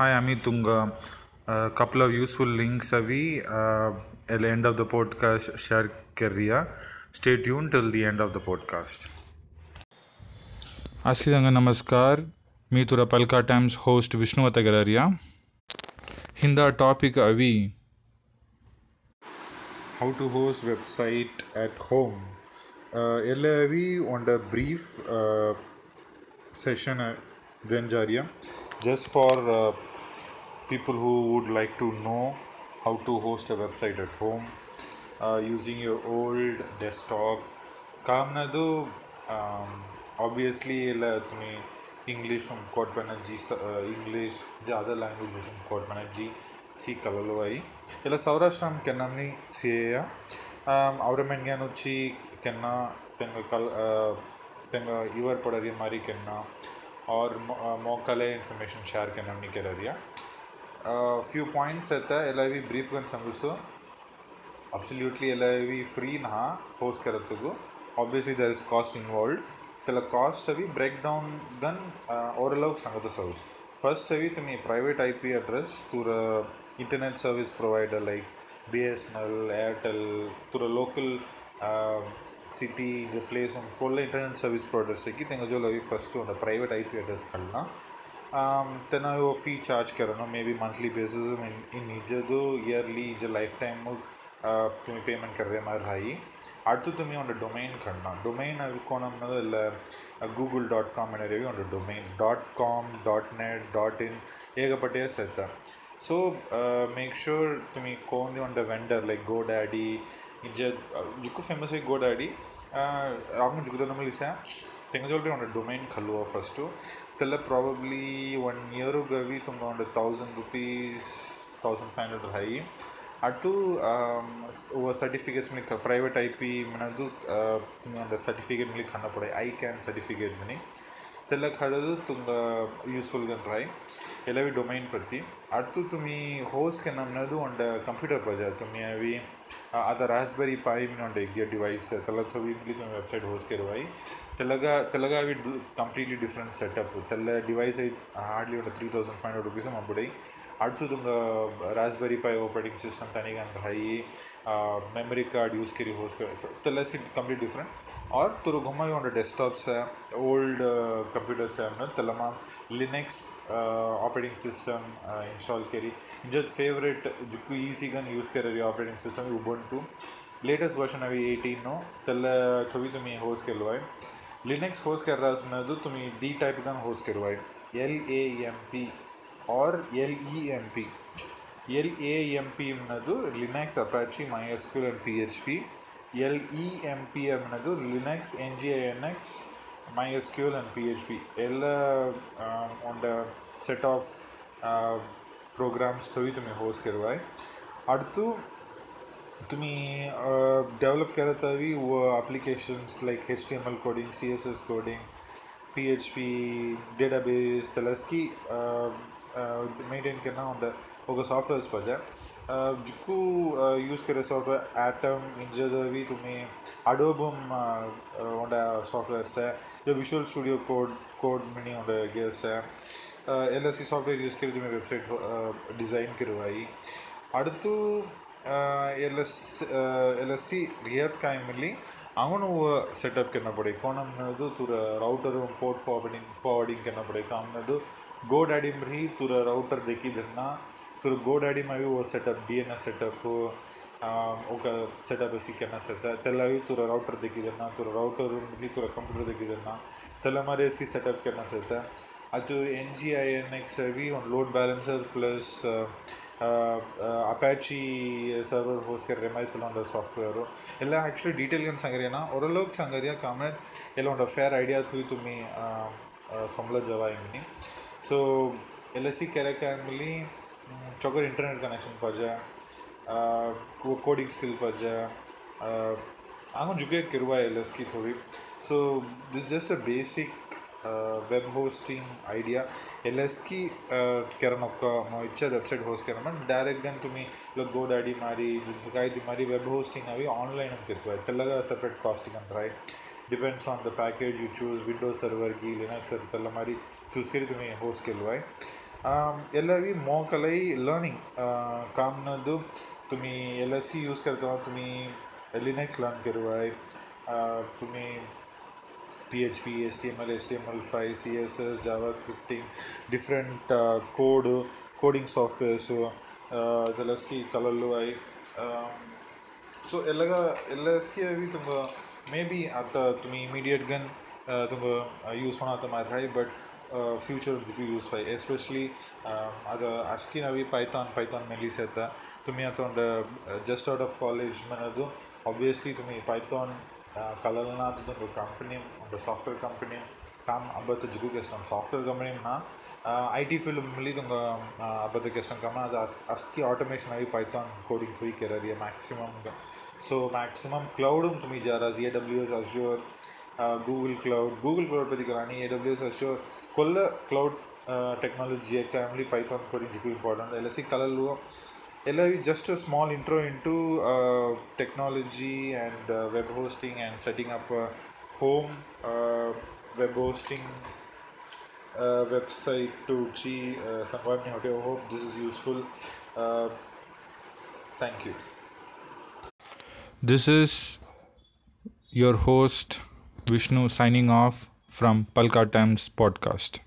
Hi, I'm Tunga. A couple of useful links अभी uh, at the end of the podcast share कर रिया Stay tuned till the end of the podcast. आज की जगह नमस्कार मी तुरा पलका टाइम्स होस्ट विष्णु अतगरारिया हिंदा टॉपिक अवी how to host website at home എല്ലാവി ഉണ്ട് brief session then ജാരിയ just for people who would like to know how to host a website at home uh, using your old desktop काम ना तो obviously ఇలా तुम्हें English కోట్పనర్జీ English ఇది other languages కోట్పనర్జీ సి కళలు అవి ఇలా సౌరాష్ట్రం కెన్నాని సిఏయా అవర మెంగాన్ వచ్చి కెన్నా తెంగ కల్ తెంగ ఇవర్ పడది మరి కెన్నా और मौका ले इन्फॉर्मेशन शेयर करना नहीं करा दिया फ्यू पॉइंट्स रहता है एल भी ब्रीफ गन समझो अब्सल्यूटली एल भी फ्री ना host करतगो obviously there is cost involve तेला कास्ट अभी ब्रेक डाउन गन ओवरऑल संगत सर्विस फर्स्ट अभी तुम्हें प्राइवेट आईपी एड्रेस तुर internet service provider like BSNL Airtel तुर लोकल ಸಿಟಿ ಇದು ಪ್ಲೇಸ್ ಒಂದು ಒಳ್ಳೆ ಇಂಟರ್ನೆಟ್ ಸರ್ವಿಸ್ ಪ್ರೊವೈಡರ್ಸ್ ಸಿಕ್ಕಿ ತೆಂಗ ಜೋಲ್ ಅವಿ ಫಸ್ಟ್ ಒಂದು ಪ್ರೈವೇಟ್ ಐ ಪಿ ಅಡ್ರೆಸ್ ಕಳ್ನ ತೆನ તેના એવો ફી ચાર્જ કરવાનો મે બી મંથલી બેસિસ ಇನ್ನಿಜದು ಇಯರ್ಲಿ ಇಜ ಲೈಫ್ ಟೈಮ್ ಪೇಮೆಂಟ್ ಕರ್ರೆ ಮಾರಾಯಿ அடுத்து துமே ஒன்று டொமைன் கண்டோம் டொமைன் இருக்கணும்னது இல்லை கூகுள் டாட் காம் எனவே ஒன்று domain dot com dot net dot in ஏகப்பட்டே சேர்த்தா ಸೊ ಮೇಕ್ ಶ್ಯೂರ್ ತುಮಿ ಕೋಂದಿ ಒಂದ ವೆಂಡರ್ ಲೈಕ್ ಗೋ ಡ್ಯಾಡಿ ಇಜ್ಜ ಜುಕ್ಕು ಫೇಮಸ್ ಆಗಿ ಗೋ ಡ್ಯಾಡಿ ರಾಮ್ ಜುಕ್ಕು ನಮ್ಮಲ್ಲಿ ಸಹ ತೆಂಗಜೋಲ್ರಿ ಒಂದು domain ಕಲ್ಲುವ first till probably one year ಗವಿ ತುಂಗೊಂಡು thousand rupees thousand five hundred high ಅದು ಸರ್ಟಿಫಿಕೇಟ್ಸ್ ಮಿಲಿಕ್ ಪ್ರೈವೇಟ್ ಐ ಪಿ ಮನದು ಸರ್ಟಿಫಿಕೇಟ್ ಮಿಲಿಕ್ ಹಣ ಪಡೆ ಐ ಕ್ಯಾನ್ ಸರ್ಟಿಫಿಕೇಟ್ ಮನಿ ತೆಲ್ಲಕ್ ಹಡದು ತುಂಬ ಯೂಸ್ಫುಲ್ ಗನ್ರಾಯ್ ಎಲ್ಲವಿ ಡೊಮೈನ್ ಪ್ರತಿ ಅರ್ತು ತುಮಿ ಹೋಸ್ಗೆ ನಮ್ಮದು ಒಂದು ಕಂಪ್ಯೂಟರ್ ಬಜಾ ತುಮಿ ಅವಿ ಆದ ರಾಸ್ಬೆರಿ ಪಾಯಿ ಮಿನ ಒಂದು ಎಗ್ ಡಿವೈಸ್ ತೆಲ್ಲ ತುಮಿ ವೆಬ್ಸೈಟ್ ಹೋಸ್ಗೆ ಇರುವಾಯಿ Telaga, Telaga we do completely different setup. Tella device hardly ಒಂದು three thousand five hundred rupees ಮಾಡ್ಬಿಡಿ அடுத்தது உங்கள் ராஸ்பெரி பை ஆப்ரேட்டிங் சிஸ்டம் தனியாக அந்த ஹை மெமரி கார்டு யூஸ் கரி ஹோஸ் தெல்லஸ் இட் கம்ப்ளீட் டிஃப்ரெண்ட் ஆர் துரு கும்மாய் உண்ட டெஸ்க்டாப்ஸ் ஓல்டு ಕಂಪ್ಯೂಟರ್ಸ್ ತೆಲ್ಲಮ ಲಿನೆಕ್ಸ್ ಆಪರೇಟಿಂಗ್ ಸಿಸ್ಟಮ್ ಇನ್ಸ್ಟಾಲ್ ಕೆರಿ ಇಂಜದ್ ಫೇವ್ರೇಟ್ ಜುಕ್ಕು ಈಸಿಗನ್ use ಕೆರರಿ operating system Ubuntu latest version ಅವಿ ಏಯ್ಟೀನು ತೆಲ್ಲ ಚವಿ ತುಮಿ ಹೋಸ್ ಕೆಲ್ವಾಯ್ लिनक्स होस्ट कर रहा है उसमें, जो तुम्हें डी टाइप गन होस्ट करवाए। एल ए एम पी और L E M P L A M P ಅನ್ನೋದು Linux Apache MySQL and P H P L E M P ಅನ್ನೋದು Linux N G I N X MySQL and P H P ಎಲ್ಲ ಒಂದು set of programs ತೊಯಿ ತುಮಿ ಹೋಸ್ಕಿರುವ ಅಡ್ತು तुम्ही develop करत हवी वो applications like HTML coding, CSS coding, PHP, database त्यालासकी maintain करना होता ఒక సాఫ్ట్వేర్స్ పజ जिक्कू यूज करे सॉफ्टवेयर एटम इंजद भी तुम्हें अडोबम होंडा सॉफ्टवेयर्स है जो विजुअल स्टूडियो कोड कोड मिनी होंडा गेस है L S C software use करी तुम्हें वेबसाइट डिज़ाइन करवाई அடுத்து L S C L S ರಿಯತ್ ಕೈಮಿಲ್ಲಿ ಅವನು ಸೆಟಪ್ ಕೆನ್ನ ಪಡೆ ಕೋಣಂನದು ತೂರ ರೌಟರ್ ರೂಮ್ ಫೋರ್ಟ್ ಫಾರ್ವರ್ಡಿಂಗ್ ಕೆನ ಪಡೆ ತಾವುನದು ಗೋ ಡ್ಯಾಡಿ ಮರಿ ತೂರ ರೌಟರ್ ದೇಖಿದೆನ್ನ ತೂರ ಗೋ ಡ್ಯಾಡಿ ಮೈ ಹೋವ ಸೆಟಪ್ ಬಿಎನ್ ಎ ಸೆಟಪ್ ಒಕ ಸೆಟಪ್ ಸಿ ಕೆನ್ನ ಸೆತ್ತ ತಲೆಲ್ಲಾವು ತೂರ ರೌಟರ್ ದಿದೆನ್ನ ತೂರ ರೌಟರ್ ರೂಮ್ ರೀ ತೂರ ಕಂಪ್ಯೂಟರ್ ದಕ್ಕಿ ದೆನ್ನ ತೆಲ ಮಾರಿ ಎಸಿ ಸೆಟಪ್ ಕೇನ್ನ ಸೆತ್ತೆ ಅದು N G I A next V one load balancer plus ಅಪ್ಯಾಚಿ server host कर रहे माहिती ಒಂದು ಸಾಫ್ಟ್ವೇರು ಎಲ್ಲ ಆ್ಯಕ್ಚುಲಿ ಡೀಟೇಲ್ಗೆ ಸಂಗರಿಯನ ओरलोक संगरिया कामत ಎಲ್ಲ ಒಂದು ಫೇರ್ ಐಡಿಯಾ थ्रू तुम्ही समला जवा इमनी सो एल एस सी केरे मिली चौकर इंटरनेट कनेक्शन पाहिजे कोडिंग स्किल पाहिजे हांव जुगे किरवा एल एस की थोडी so this just a basic web hosting idea L S की केरन ఒక్క ఇచ్చే వెబ్సైట్ హోస్ట్ केरन డైరెక్ట్ గా तुम्ही गो डैडी मारी काय ती मारी वेब होस्टिंग अभी ऑनलाइन ಅಂತ ಇರ್ತವೆ ತೆಲ್ಲಗ ಸೆಪರೇಟ್ ಕಾಸ್ಟಿಂಗ್ ಅಂತ right depends on the package you choose Windows server की लिनक्स सर्वर मारी चूज करी तुम्ही होस्ट केलो आहे एल्लावी मोकलई लर्निंग काम नदु तुम्ही एल एस सी यूज करता तुम्ही लिनक्स लर्न करवाय तुम्ही PHP, HTML, HTML5, CSS, JavaScripting, different uh, code coding softwares, ಅದೆಲ್ಲಸ್ಕಿ ಕಲಲ್ಲು ಐ ಸೊ ಎಲ್ಲಗ ಎಲ್ಲಸ್ಕಿ ಅವಿ ತುಂಬ ಮೇ ಬಿ ಆತ ತುಮಿ ಇಮಿಡಿಯೇಟ್ ಗನ್ ತುಂಬ ಯೂಸ್ ಮಾಡೋ ಮಾತ್ರ ಬಟ್ ಫ್ಯೂಚರ್ ಯೂಸ್ ಫೈ ಎಸ್ಪೆಷಲಿ ಅದು ಅಷ್ಟಿನ ಅವಿ ಪೈಥಾನ್ ಪೈಥಾನ್ ಮೇಲಿ ಸೇತ ತುಮಿ ಆತ ಒಂದು ಜಸ್ಟ್ ಔಟ್ ಆಫ್ ಕಾಲೇಜ್ ಮನದು ಆಬ್ವಿಯಸ್ಲಿ ತುಮಿ ಪೈಥಾನ್ ಕಲಲನಾಥದ ಒಂದು ಕಂಪ್ನಿ ಒಂದು ಸಾಫ್ಟ್ವೇರ್ ಕಂಪ್ನಿ ಕಾಮ್ ಅಬ್ಬತ್ತು ಜಿಗು ಕೆಸ್ಟಮ್ ಸಾಫ್ಟ್ವೇರ್ ಕಂಪ್ನಿನ ಐ ಟಿ ಫೀಲ್ಡ್ಲಿ ತುಂಬ ಅಬ್ಬತ್ತು ಕೆಸ್ಟಮ್ ಕಮ್ಮ ಅದು ಅಸ್ತಿ ಆಟೋಮೇಷನ್ ಆಗಿ ಪೈಥಾನ್ ಕೋಡಿಂಗ್ ಫ್ರೀ ಕೆರರಿಯ ಮ್ಯಾಕ್ಸಿಮಮ್ ಸೊ ಮ್ಯಾಕ್ಸಿಮಮ್ ಕ್ಲೌಡು ತುಮಿ ಜಾರ A W S Azure Google cloud Google cloud ಪತಿ కానీ A W S Azure Kolla cloud technology family Python coding important LSC కళలు ella just a small intro into uh, technology and uh, web hosting and setting up a home uh, web hosting uh, website to chi uh, Hotel. I hope this is useful. Uh, thank you. This is your host Vishnu signing off from Palka Times podcast.